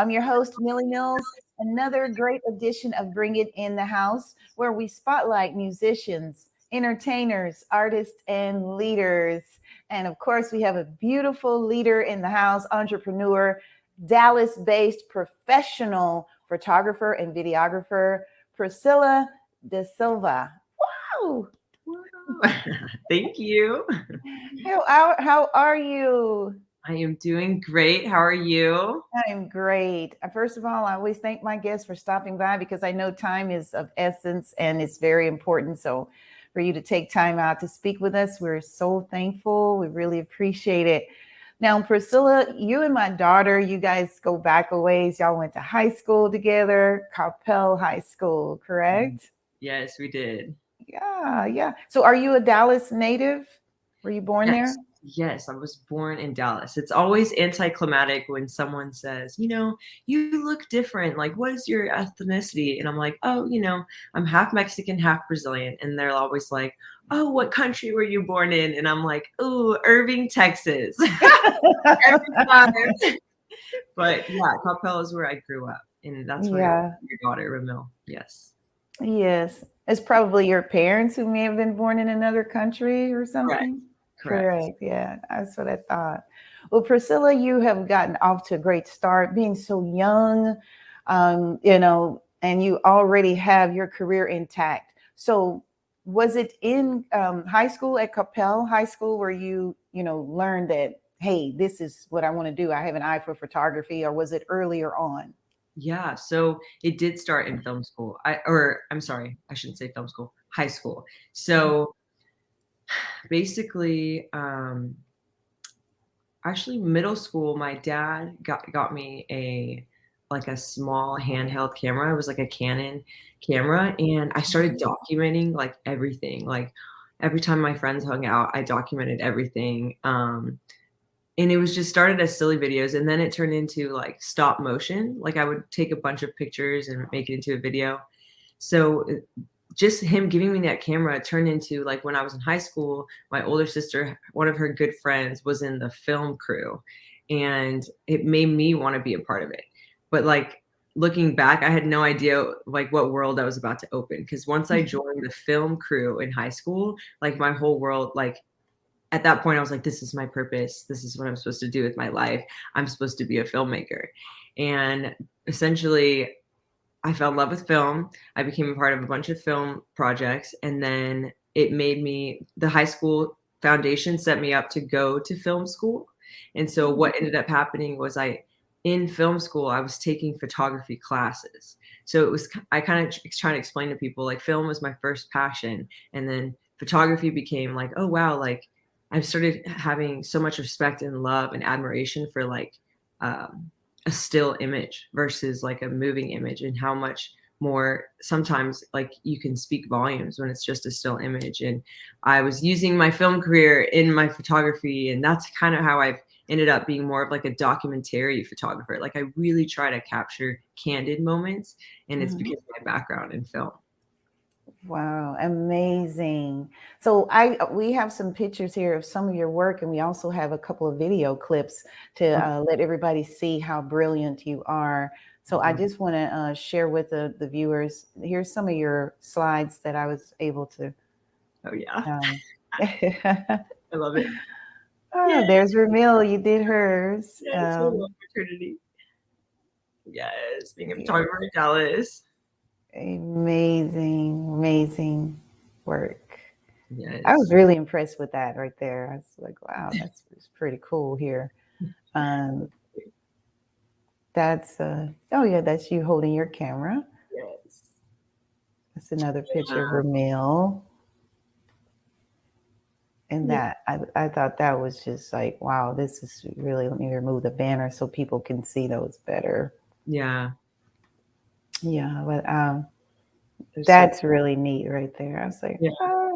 I'm your host, Millie Mills. Another great edition of Bring It in the House, where we spotlight musicians, entertainers, artists, and leaders. And of course, we have a beautiful leader in the house, entrepreneur, Dallas based professional photographer and videographer, Priscilla De Silva. Wow. Thank you. How, how, how are you? I am doing great. How are you? I'm great. Uh, First of all, I always thank my guests for stopping by because I know time is of essence and it's very important. So, for you to take time out to speak with us, we're so thankful. We really appreciate it. Now, Priscilla, you and my daughter, you guys go back a ways. Y'all went to high school together, Coppell High School, correct? Yes, we did. Yeah, yeah. So, are you a Dallas native? Were you born Yes. there? Yes, I was born in Dallas. It's always anticlimactic when someone says, you know, you look different. Like, what is your ethnicity? And I'm like, oh, you know, I'm half Mexican, half Brazilian. And they're always like, oh, what country were you born in? And I'm like, oh, Irving, Texas. But yeah, Coppell is where I grew up. And that's where Yeah. your daughter, Ramil. Yes. Yes. It's probably your parents who may have been born in another country or something. Correct. Yeah, that's what I thought. Well, Priscilla, you have gotten off to a great start being so young, um, you know, and you already have your career intact. So, was it in um, high school at Coppell High School where you, you know, learned that, hey, this is what I want to do? I have an eye for photography, or was it earlier on? Yeah, so it did start in film school. I or I'm sorry, I shouldn't say film school, high school. So basically, um actually middle school, my dad got got me a like a small handheld camera. It was like a Canon camera, and I started documenting like everything. Like every time my friends hung out, I documented everything. Um and it was just started as silly videos and then it turned into like stop motion like i would take a bunch of pictures and make it into a video so just him giving me that camera turned into like when i was in high school my older sister one of her good friends was in the film crew and it made me want to be a part of it but like looking back i had no idea like what world i was about to open because once i mm-hmm. joined the film crew in high school like my whole world like at that point I was like, this is my purpose. This is what I'm supposed to do with my life. I'm supposed to be a filmmaker. And essentially, I fell in love with film. I became a part of a bunch of film projects. And then it made me, the high school foundation set me up to go to film school. And so what ended up happening was I, in film school, I was taking photography classes. So it was, I kind of trying to explain to people like film was my first passion. And then photography became like, oh, wow, like, I've started having so much respect and love and admiration for like um, a still image versus like a moving image and how much more sometimes like you can speak volumes when it's just a still image. And i was using my film career in my photography and that's kind of how i've ended up being more of like a documentary photographer. Like i really try to capture candid moments and it's Mhm. because of my background in film Wow, amazing. So I we have some pictures here of some of your work, and we also have a couple of video clips to uh, let everybody see how brilliant you are. So I Mhm. just want to uh, share with the, the viewers. Here's some of your slides that I was able to. oh yeah Um, i love it oh, Yeah. there's Ramil. You did hers. Yes, I Um, maternity. Yes, being a photographer in Dallas. Amazing, amazing work. Yes. I was really impressed with that right there. I was like, wow, that's, that's pretty cool here. Um, that's uh, oh yeah, that's you holding your camera. yes. That's another picture of Yeah. Ramil. And Yeah. that I, I thought that was just like, wow, this is really let me remove the banner so people can see those better. Yeah. Yeah, but um they're so- that's really neat right there. I was like, Yeah. ah,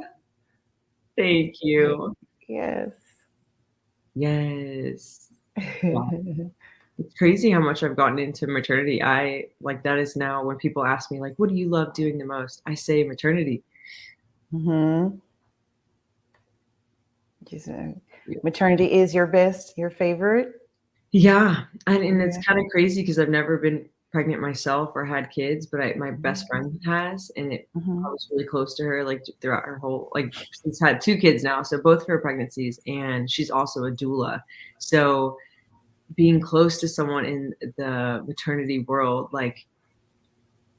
thank you. yes. Yes. Wow. It's crazy how much I've gotten into maternity. I like that is now when people ask me, like, what do you love doing the most? I say maternity. hmm Just, uh, maternity is your best, your favorite. Yeah, and and it's Yeah. kinda crazy because I've never been pregnant myself or had kids, but I my best Mhm. friend has, and it I Mhm. was really close to her, like, throughout her whole like, she's had 2 kids now, so both of her pregnancies, and she's also a doula. So, being close to someone in the maternity world, like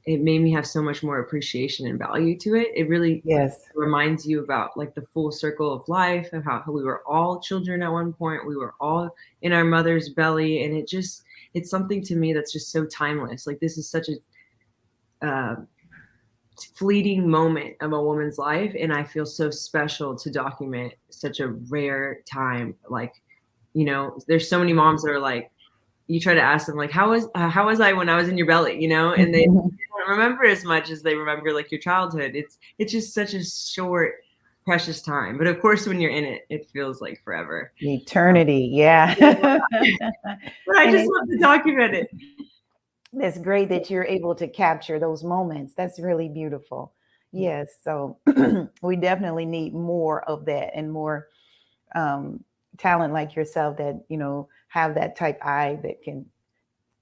it made me have so much more appreciation and value to it. It really Yes. reminds you about, like, the full circle of life and how we were all children at one point, we were all in our mother's belly, and it just it's something to me that's just so timeless. Like, this is such a, uh, fleeting moment of a woman's life, and I feel so special to document such a rare time. Like, you know, there's so many moms that are like you try to ask them, like, "How was uh, how was I when I was in your belly?" You know, and they Mhm. don't remember as much as they remember, like, your childhood. It's it's just such a short, precious time, but of course, when you're in it, it feels like forever. Eternity, yeah. But I just love to document it. That's great that you're able to capture those moments. That's really beautiful. Yes, so we definitely need more of that and more um, talent like yourself that, you know, have that type eye that can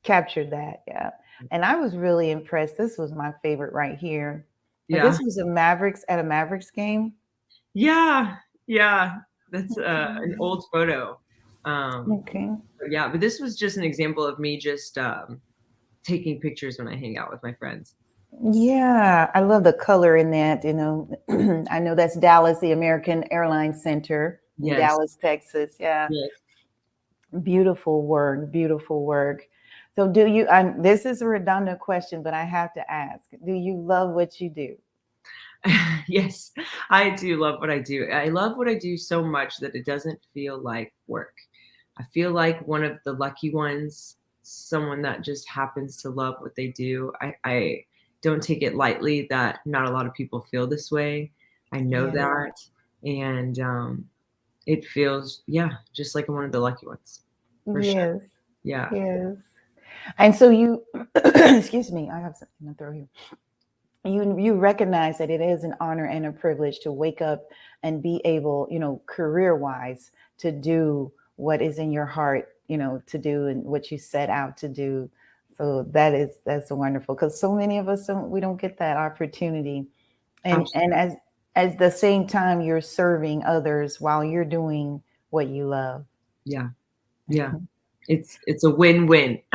capture that. Yeah. And I was really impressed. This was my favorite right here. Yeah. this was a Mavericks at a Mavericks game. Yeah, yeah. That's, uh, an old photo. Um, Okay. yeah, but this was just an example of me just, um, taking pictures when I hang out with my friends. Yeah, I love the color in that. You know, I know that's Dallas, the American Airlines Center in Yes. Dallas, Texas. Yeah, Yes. beautiful work, beautiful work. So, do you? I'm, this is a redundant question, but I have to ask: Do you love what you do? Yes, I do love what I do. I love what I do so much that it doesn't feel like work. I feel like one of the lucky ones, someone that just happens to love what they do. I I don't take it lightly that not a lot of people feel this way. I know Yeah. that, and, um, it feels yeah, just like I'm one of the lucky ones. For sure. Yes, Yeah. yes. And so you, excuse me, I have something to throw here. You you recognize that it is an honor and a privilege to wake up and be able, you know, career wise, to do what is in your heart, you know, to do and what you set out to do. So that is that's wonderful because so many of us don't we don't get that opportunity. And and Absolutely. as at the same time you're serving others while you're doing what you love. Yeah. Yeah. Mhm. It's it's a win-win.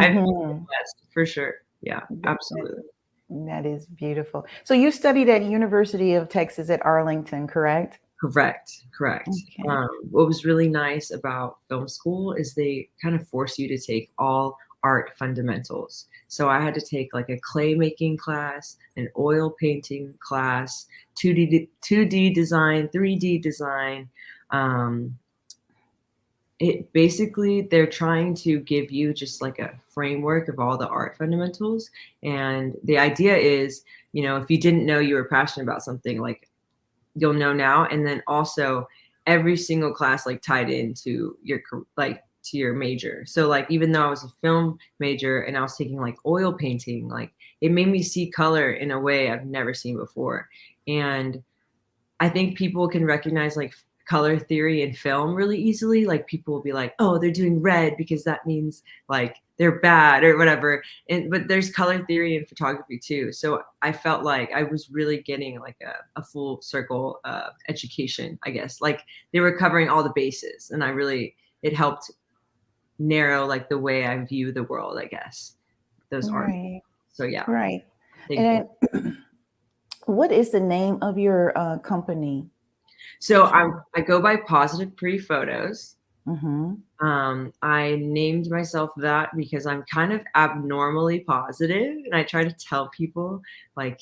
I feel the Mhm. best for sure. Yeah, absolutely. That is beautiful. So you studied at University of Texas at Arlington, correct? Correct, correct. Okay. Um, what was really nice about film school is they kind of force you to take all art fundamentals. So I had to take like a clay making class, an oil painting class, 2D 2D design, 3D design. Um it basically they're trying to give you just like a framework of all the art fundamentals, and the idea is, you know, if you didn't know you were passionate about something, like, you'll know now, and then also every single class, like, tied into your like, to your major. So, like, even though I was a film major and I was taking, like, oil painting, like, it made me see color in a way I've never seen before, and I think people can recognize, like, color theory in film really easily, like, people will be like, "Oh, they're doing red because that means, like, they're bad," or whatever, and but there's color theory in photography too, so I felt like I was really getting, like, a a full circle, uh, education, I guess, like, they were covering all the bases, and I really it helped narrow, like, the way I view the world, I guess, those. Right. So, yeah. Right. Thank. And then what is the name of your, uh, company? So, I'm I go by Positive Pre Photos. Mhm. Um, I named myself that because I'm kind of abnormally positive, and I try to tell people, like,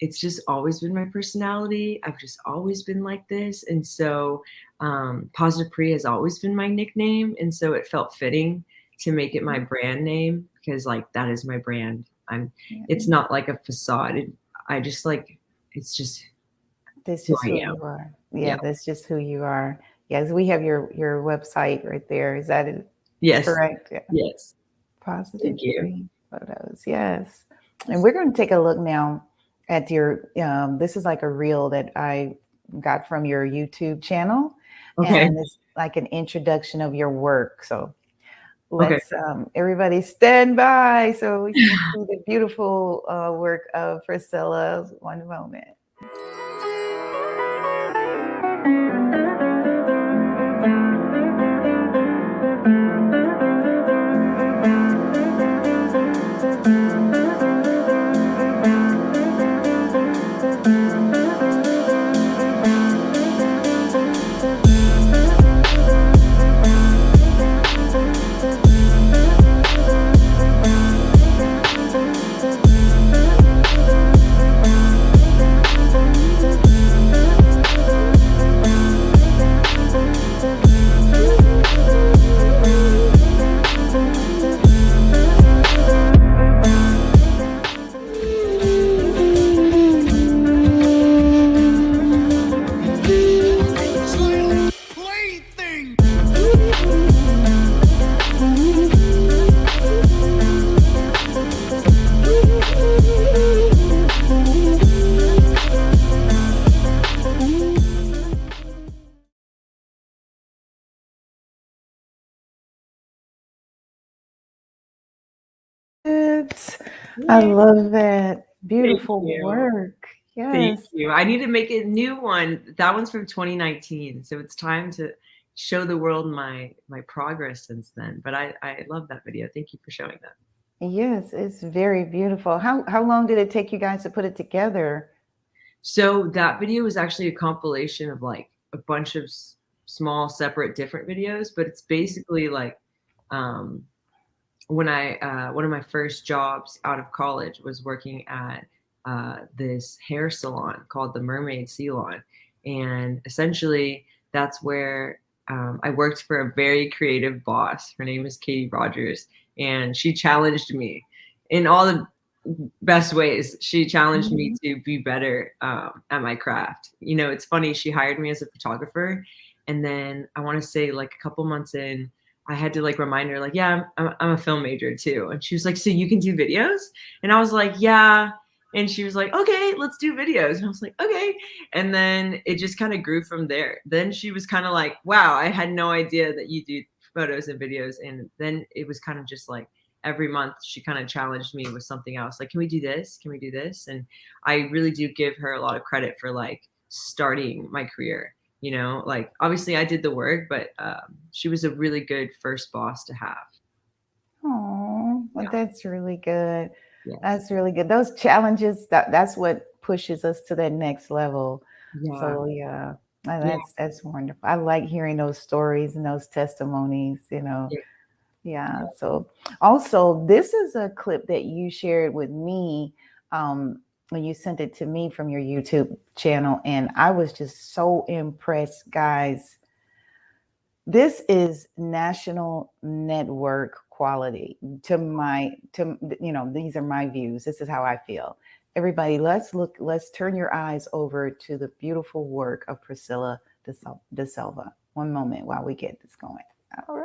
it's just always been my personality, I've just always been like this, and so, um, Positive Pre has always been my nickname, and so it felt fitting to make it my brand name because, like, that is my brand. I'm Yeah. it's not like a facade, it I just, like it's just That's who just I who am. you are. Yeah, Yeah. that's just who you are. Yes, we have your your website right there. Is that it Yes. correct? Yeah. Yes. Positive Thank you. Photos, yes. And we're gonna take a look now at your, um this is like a reel that I got from your YouTube channel, Okay. and it's like an introduction of your work, so let's um, everybody stand by so we can see the beautiful uh, work of Priscilla. One moment. I love that. Beautiful work. Yes. Thank you. I need to make a new one. That one's from 2019. So it's time to show the world my my progress since then. But I I love that video. Thank you for showing that. Yes, it's very beautiful. How how long did it take you guys to put it together? So that video was actually a compilation of like a bunch of s- small separate different videos, but it's basically like um when I uh, one of my first jobs out of college was working at uh, this hair salon called the Mermaid Salon, and essentially that's where um, I worked for a very creative boss. Her name is Katie Rogers, and she challenged me in all the best ways. She challenged me to be better um, at my craft. You know, it's funny. She hired me as a photographer, and then I want to say like a couple months in, I had to like remind her, like, yeah, I'm, I'm, a film major too. And she was like, so you can do videos? And I was like, yeah. And she was like, okay, let's do videos. And I was like, okay. And then it just kind of grew from there. Then she was kind of like, wow, I had no idea that you do photos and videos. And then it was kind of just like every month she kind of challenged me with something else. Like, can we do this? Can we do this? And I really do give her a lot of credit for like starting my career you know like obviously i did the work but um, she was a really good first boss to have Oh, well, Yeah. that's really good. Yeah. That's really good. Those challenges that that's what pushes us to that next level. yeah So yeah, that's that's wonderful. I like hearing those stories and those testimonies, you know. Yeah. Yeah. So also this is a clip that you shared with me um when you sent it to me from your YouTube channel and I was just so impressed, guys. This is national network quality to my to you know these are my views. This is how I feel everybody let's look let's turn your eyes over to the beautiful work of priscilla de, silva one moment while we get this going all right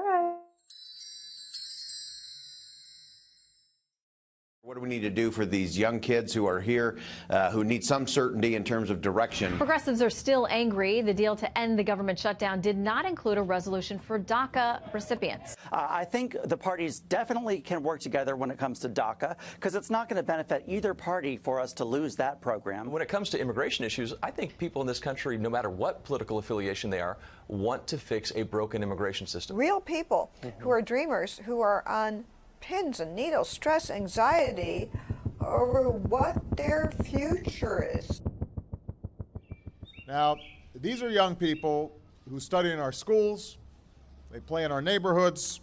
What do we need to do for these young kids who are here, uh, who need some certainty in terms of direction? Progressives are still angry. The deal to end the government shutdown did not include a resolution for DACA recipients. Uh, I think the parties definitely can work together when it comes to DACA because it's not going to benefit either party for us to lose that program. When it comes to immigration issues, I think people in this country, no matter what political affiliation they are, want to fix a broken immigration system. real people who are dreamers, who are on pins and needles, stress, anxiety over what their future is. Now, these are young people who study in our schools, they play in our neighborhoods,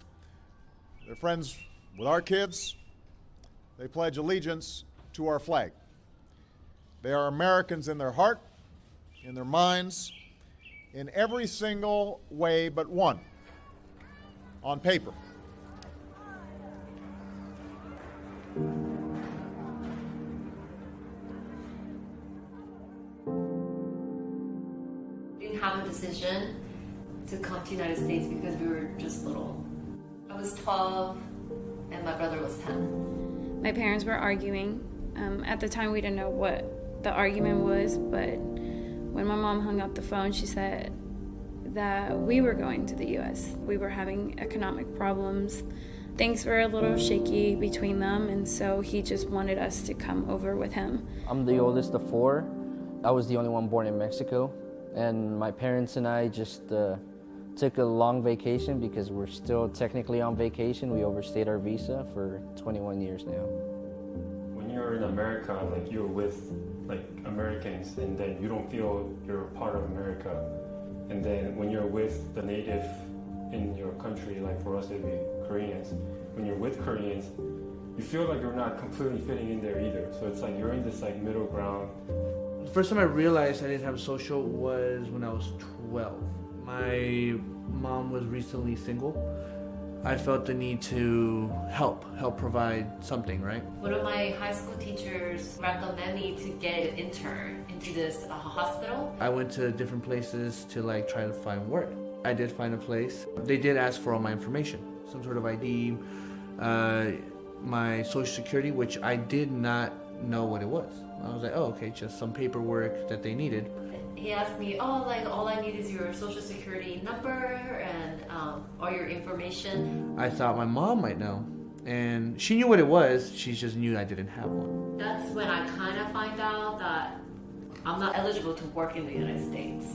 they're friends with our kids, they pledge allegiance to our flag. They are Americans in their heart, in their minds, in every single way but one on paper. Decision to come to the United States because we were just little. I was 12 and my brother was 10. My parents were arguing. Um, at the time, we didn't know what the argument was, but when my mom hung up the phone, she said that we were going to the US. We were having economic problems. Things were a little shaky between them, and so he just wanted us to come over with him. I'm the oldest of four. I was the only one born in Mexico, and my parents and I just uh, took a long vacation because we're still technically on vacation. We overstayed our visa for 21 years now. When you're in America, like you're with like Americans, and then you don't feel you're part of America. And then when you're with the native in your country, like for us it'd be Koreans, when you're with Koreans, you feel like you're not completely fitting in there either. So it's like you're in this like middle ground. The first time I realized I didn't have social was when I was 12. My mom was recently single. I felt the need to help, help provide something, right? One of my high school teachers recommended me to get an intern into this uh, hospital. I went to different places to like try to find work. I did find a place. They did ask for all my information, some sort of ID, uh, my social security, which I did not know what it was. I was like, oh, okay, just some paperwork that they needed. He asked me, oh, like all I need is your social security number and um, all your information. I thought my mom might know, and she knew what it was. She just knew I didn't have one. That's when I kind of find out that I'm not eligible to work in the United States.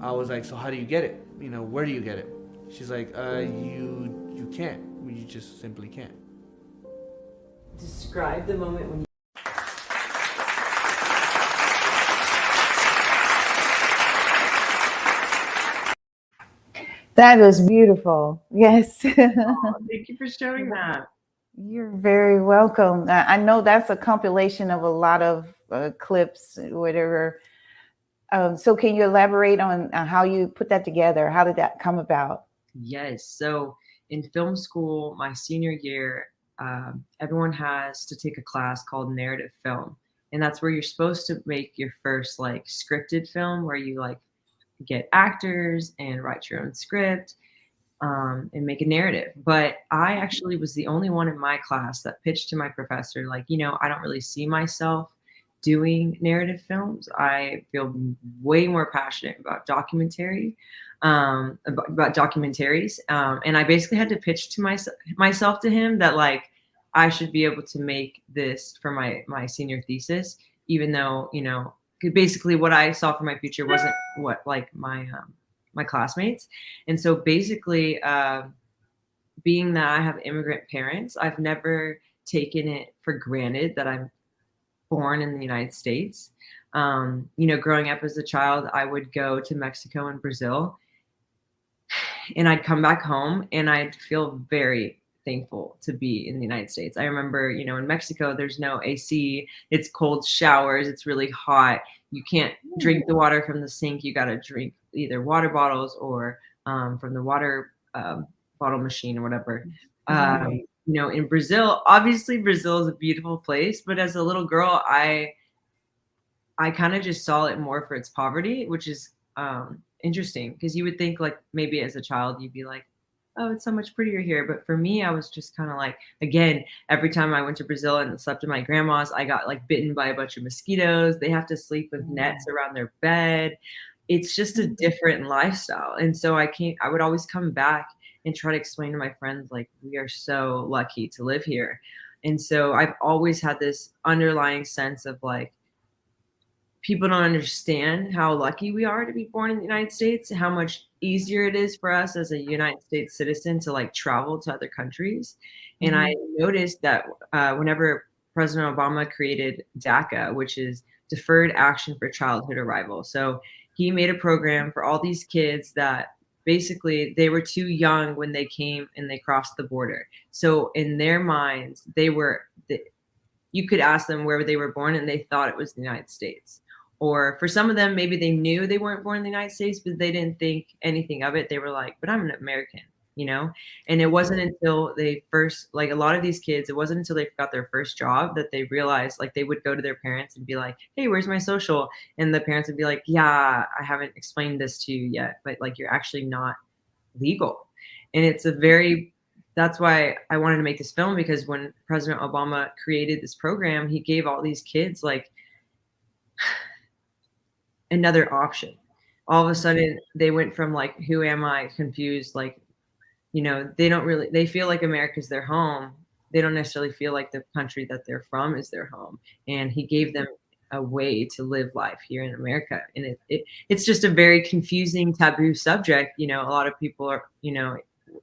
I was like, so how do you get it? You know, where do you get it? She's like, uh, you you can't. You just simply can't. Describe the moment when you That was beautiful. Yes. Thank you for sharing that. You're very welcome. I I know that's a compilation of a lot of uh, clips, whatever. Um, so, can you elaborate on uh, how you put that together? How did that come about? Yes. So in film school, my senior year, um, everyone has to take a class called narrative film, and that's where you're supposed to make your first like scripted film, where you like get actors and write your own script um, and make a narrative. But I actually was the only one in my class that pitched to my professor, like, you know, I don't really see myself doing narrative films. I feel way more passionate about documentary, um, about, about documentaries. Um, and I basically had to pitch to myself myself to him that like I should be able to make this for my my senior thesis, even though you know basically what I saw for my future wasn't what like my um, my classmates. And so basically, uh, being that I have immigrant parents, I've never taken it for granted that I'm born in the United States. Um, you know, growing up as a child, I would go to Mexico and Brazil, and I'd come back home and I'd feel very thankful to be in the United States. I remember, you know, in Mexico, there's no AC, it's cold showers, it's really hot. You can't drink the water from the sink. You got to drink either water bottles or um, from the water um, bottle machine or whatever. Um, you know, in Brazil, obviously Brazil is a beautiful place, but as a little girl, I I kind of just saw it more for its poverty, which is um, interesting because you would think like maybe as a child you'd be like, oh, it's so much prettier here. But for me, I was just kind of like, again, every time I went to Brazil and slept in my grandma's, I got like bitten by a bunch of mosquitoes. They have to sleep with oh. nets around their bed. It's just a mm-hmm. different lifestyle. And so I can't, I would always come back and try to explain to my friends, like, we are so lucky to live here. And so I've always had this underlying sense of like, people don't understand how lucky we are to be born in the United States, how much easier it is for us as a United States citizen to like travel to other countries. And I noticed that uh, whenever President Obama created DACA, which is Deferred Action for Childhood Arrival, so he made a program for all these kids that basically they were too young when they came and they crossed the border. So in their minds, they were. You could ask them where they were born, and they thought it was the United States or for some of them maybe they knew they weren't born in the united states but they didn't think anything of it. They were like but i'm an american you know? And it wasn't until they first like a lot of these kids it wasn't until they got their first job that they realized like they would go to their parents and be like hey where's my social? And the parents would be like yeah i haven't explained this to you yet but like you're actually not legal. And it's a very that's why i wanted to make this film because when president obama created this program he gave all these kids like another option. All of a mm-hmm. sudden they went from like who am i confused like you know they don't really they feel like america's their home. They don't necessarily feel like the country that they're from is their home. And he gave them a way to live life here in america. And it, it it's just a very confusing taboo subject. You know a lot of people are you know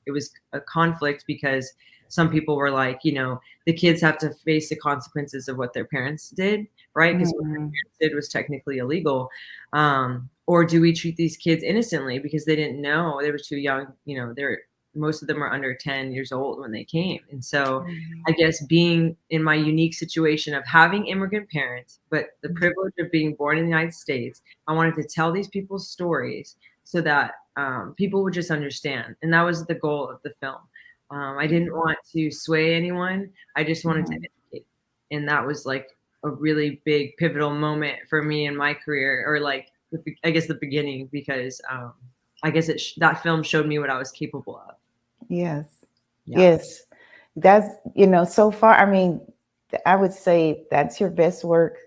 it was a conflict because some people were like you know the kids have to face the consequences of what their parents did right? Because what their Mhm. parents did was technically illegal. Um or do we treat these kids innocently because they didn't know they were too young you know they're most of them are under 10 years old when they came. And so i guess being in my unique situation of having immigrant parents but the privilege of being born in the united states i wanted to tell these people's stories so that um, people would just understand. And that was the goal of the film um, i didn't want to sway anyone i just wanted to educate and that was like a really big pivotal moment for me in my career or like the i guess the beginning because um, i guess it sh- that film showed me what i was capable of Yes. Yeah. Yes. That's, you know, so far, I mean, I would say that's your best work.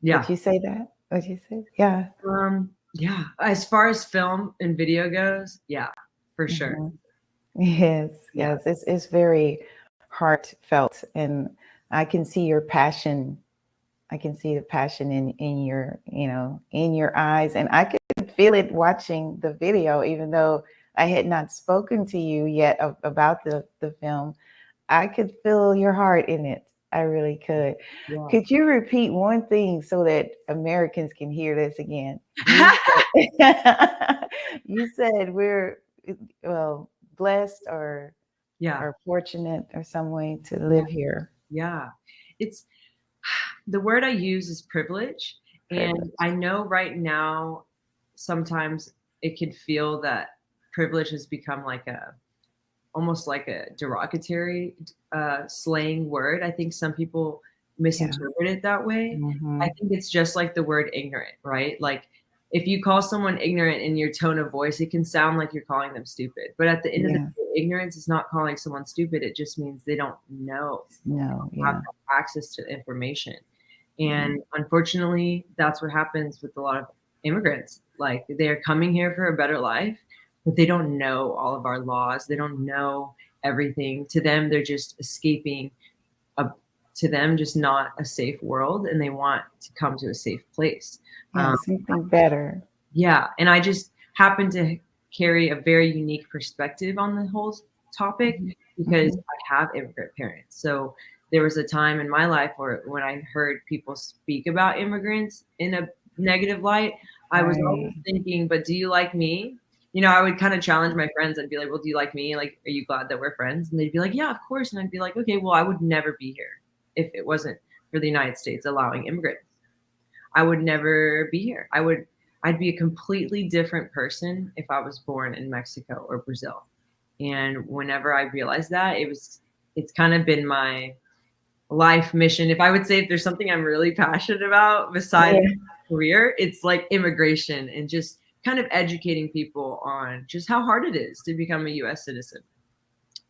yeah Would you say that? Would you say? Yeah. um yeah as far as film and video goes yeah for sure Mhm. Yes. Yes. It's, it's very heartfelt. And I can see your passion. I can see the passion in, in your, you know, in your eyes. And I could feel it watching the video, even though I had not spoken to you yet about the, the film. I could feel your heart in it. I really could. Yeah. Could you repeat one thing so that Americans can hear this again? You said, you said we're well blessed or yeah or fortunate or some way to live here. Yeah. It's the word I use is privilege. And Privilege. I know right now sometimes it can feel that privilege has become like a almost like a derogatory uh slang word. I think some people misinterpret it that way. Mhm. I think it's just like the word ignorant, right? Like if you call someone ignorant in your tone of voice, it can sound like you're calling them stupid. But at the end of the day, ignorance is not calling someone stupid. It just means they don't know No, have yeah. access to information. And unfortunately, that's what happens with a lot of immigrants. Like they're coming here for a better life, but they don't know all of our laws. They don't know everything. To them, they're just escaping a to them just not a safe world and they want to come to a safe place. Yeah, Um, something better. yeah, and I just happen to carry a very unique perspective on the whole topic because I have immigrant parents. So there was a time in my life where when I heard people speak about immigrants in a negative light, I was always thinking, but do you like me? You know, I would kind of challenge my friends. I'd be like, well, do you like me? Like, are you glad that we're friends? And they'd be like, yeah, of course. And I'd be like, okay, well, I would never be here if it wasn't for the United States allowing immigrants. I would never be here. I would I'd be a completely different person if I was born in Mexico or Brazil. And whenever I realized that, it was it's kind of been my life mission. If I would say if there's something I'm really passionate about besides Yeah. career, it's like immigration and just kind of educating people on just how hard it is to become a US citizen.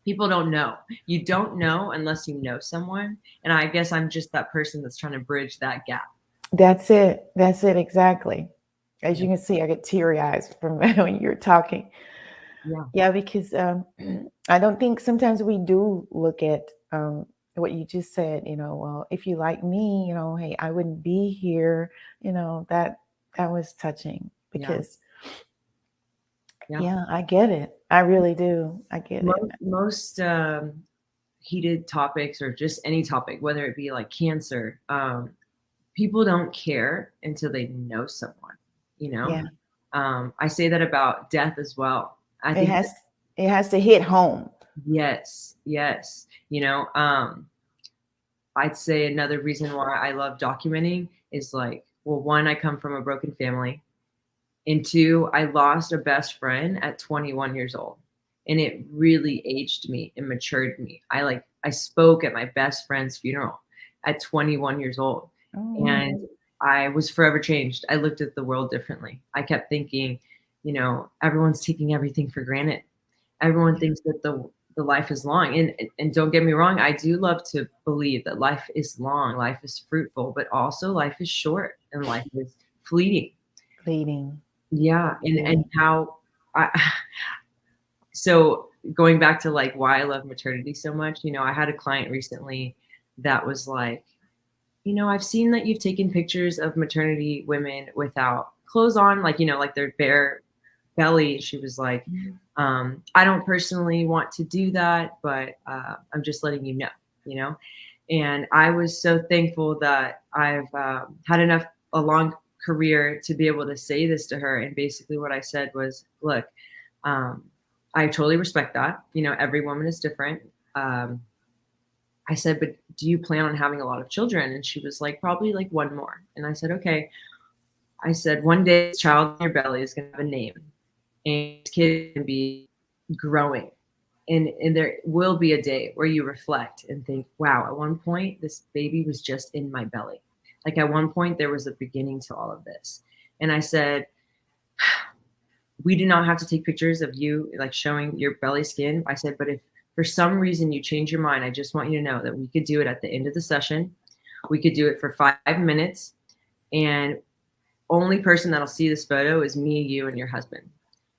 People don't know. You don't know unless you know someone. And I guess I'm just that person that's trying to bridge that gap. That's it. That's it exactly. As you can see, I get teary eyes from when you're talking. Yeah. Yeah, because um, I don't think sometimes we do look at um, what you just said. You know, well, if you like me, you know, hey, I wouldn't be here. You know that that was touching Yeah. because Yeah. yeah, I get it. I really do. I get most, it. most um, heated topics or just any topic whether it be like cancer um, people don't care until they know someone you know Yeah. um, i say that about death as well i It think has it has to hit home. yes yes you know um, i'd say another reason why i love documenting is like well one i come from a broken family and two i lost a best friend at 21 years old and it really aged me and matured me. I like i spoke at my best friend's funeral at 21 years old Oh, and i was forever changed. I looked at the world differently. I kept thinking you know everyone's taking everything for granted. Everyone thinks that the the life is long and and don't get me wrong i do love to believe that life is long life is fruitful but also life is short and life is fleeting. Bleeding. Yeah, and and how I so going back to like why I love maternity so much, you know, I had a client recently that was like, you know, I've seen that you've taken pictures of maternity women without clothes on, like, you know, like their bare belly. She was like, um, I don't personally want to do that, but uh, I'm just letting you know, you know? And I was so thankful that I've um, had enough, a long career to be able to say this to her. And basically, what I said was, look, um, I totally respect that. You know, every woman is different. Um, I said, but do you plan on having a lot of children? And she was like, probably like one more. And I said, okay. I said, one day, child in your belly is going to have a name, and this kid can be growing. And, and there will be a day where you reflect and think, wow, at one point, this baby was just in my belly. Like at one point, there was a beginning to all of this. And I said, we do not have to take pictures of you like showing your belly skin. I said, but if for some reason you change your mind, I just want you to know that we could do it at the end of the session. We could do it for five minutes. And only person that'll see this photo is me, you, and your husband.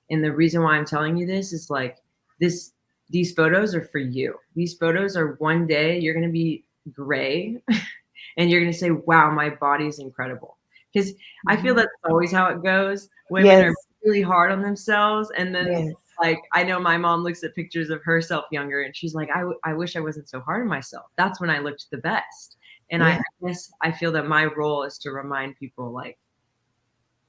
And the reason why I'm telling you this is like this these photos are for you. These photos are one day you're gonna be gray and you're gonna say, wow, my body's incredible. Because I feel that's always how it goes. Women Yes. are really hard on themselves and then Yes. like i know my mom looks at pictures of herself younger and she's like I, w- I wish i wasn't so hard on myself that's when i looked the best and Yeah. i guess i feel that my role is to remind people like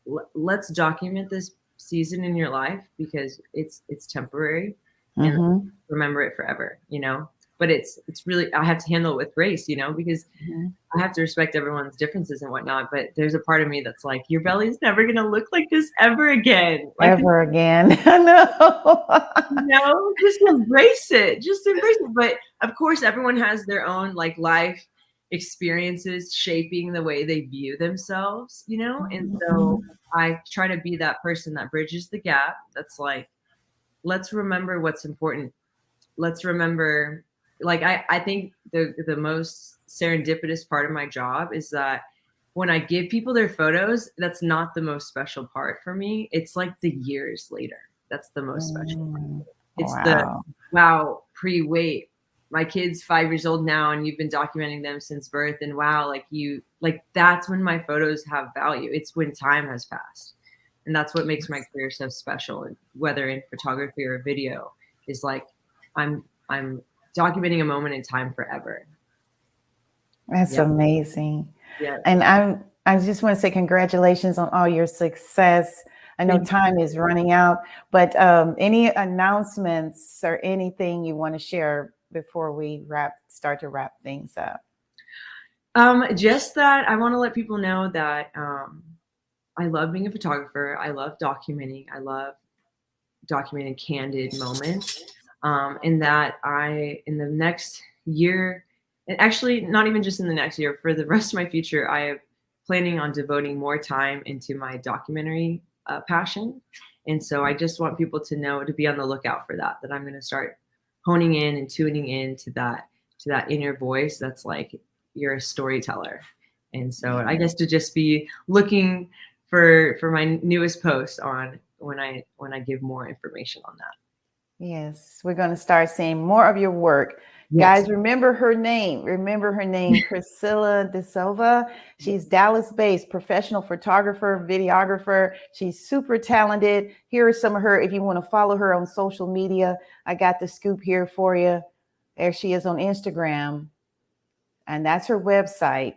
l- let's document this season in your life because it's it's temporary and Mhm. remember it forever you know but it's it's really i have to handle it with grace you know because Mhm. i have to respect everyone's differences and whatnot but there's a part of me that's like your belly's never gonna look like this ever again like Ever again. I know. no, just embrace it. Just embrace it. But of course, everyone has their own like life experiences shaping the way they view themselves, you know? And so I try to be that person that bridges the gap. That's like, let's remember what's important. Let's remember, like, I, I think the, the most serendipitous part of my job is that when I give people their photos, that's not the most special part for me. It's like the years later. That's the most special. part. Mm. It's Wow. the wow, pre wait. My kid's five years old now, and you've been documenting them since birth. And wow, like you, like that's when my photos have value. It's when time has passed. And that's what makes my career so special. And whether in photography or video, is like I'm I'm documenting a moment in time forever. That's amazing. Yeah. And I'm I just want to say congratulations on all your success. I know Thank you. time is running out, but um, any announcements or anything you want to share before we wrap start to wrap things up? Um, just that I want to let people know that um, I love being a photographer. I love documenting. I love documenting candid moments. Um, and that I, in the next year, and actually not even just in the next year, for the rest of my future, I am planning on devoting more time into my documentary uh, passion. And so I just want people to know to be on the lookout for that. That I'm going to start honing in and tuning in to that to that inner voice that's like you're a storyteller and so i guess to just be looking for for my newest post on when i when i give more information on that Yes, we're going to start seeing more of your work. Yes. Guys, remember her name. Remember her name, Priscilla De Silva. She's Dallas based professional photographer, videographer. She's super talented. Here are some of her. If you want to follow her on social media, I got the scoop here for you. There she is on Instagram. And that's her website.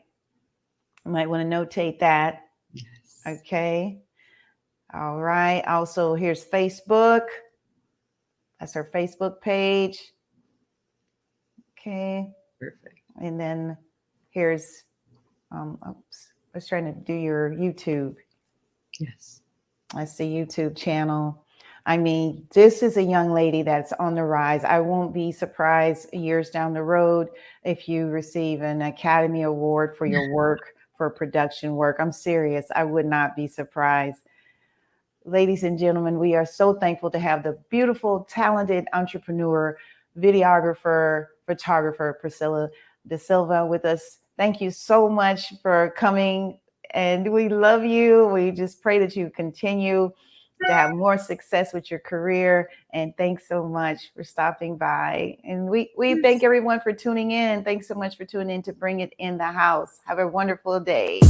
You might want to notate that. Yes. Okay. All right. Also, here's Facebook. That's her Facebook page. Okay. Perfect. And then here's, um, oops, I was trying to do your YouTube. Yes. I see YouTube channel. I mean, this is a young lady that's on the rise. I won't be surprised years down the road if you receive an Academy Award for your work, for production work. I'm serious. I would not be surprised. Ladies and gentlemen, we are so thankful to have the beautiful, talented entrepreneur, videographer, photographer, Priscilla De Silva with us. Thank you so much for coming And we love you. We just pray that you continue to have more success with your career. And thanks so much for stopping by. And we, we thank everyone for tuning in. Thanks so much for tuning in to Bring It in the House. Have a wonderful day.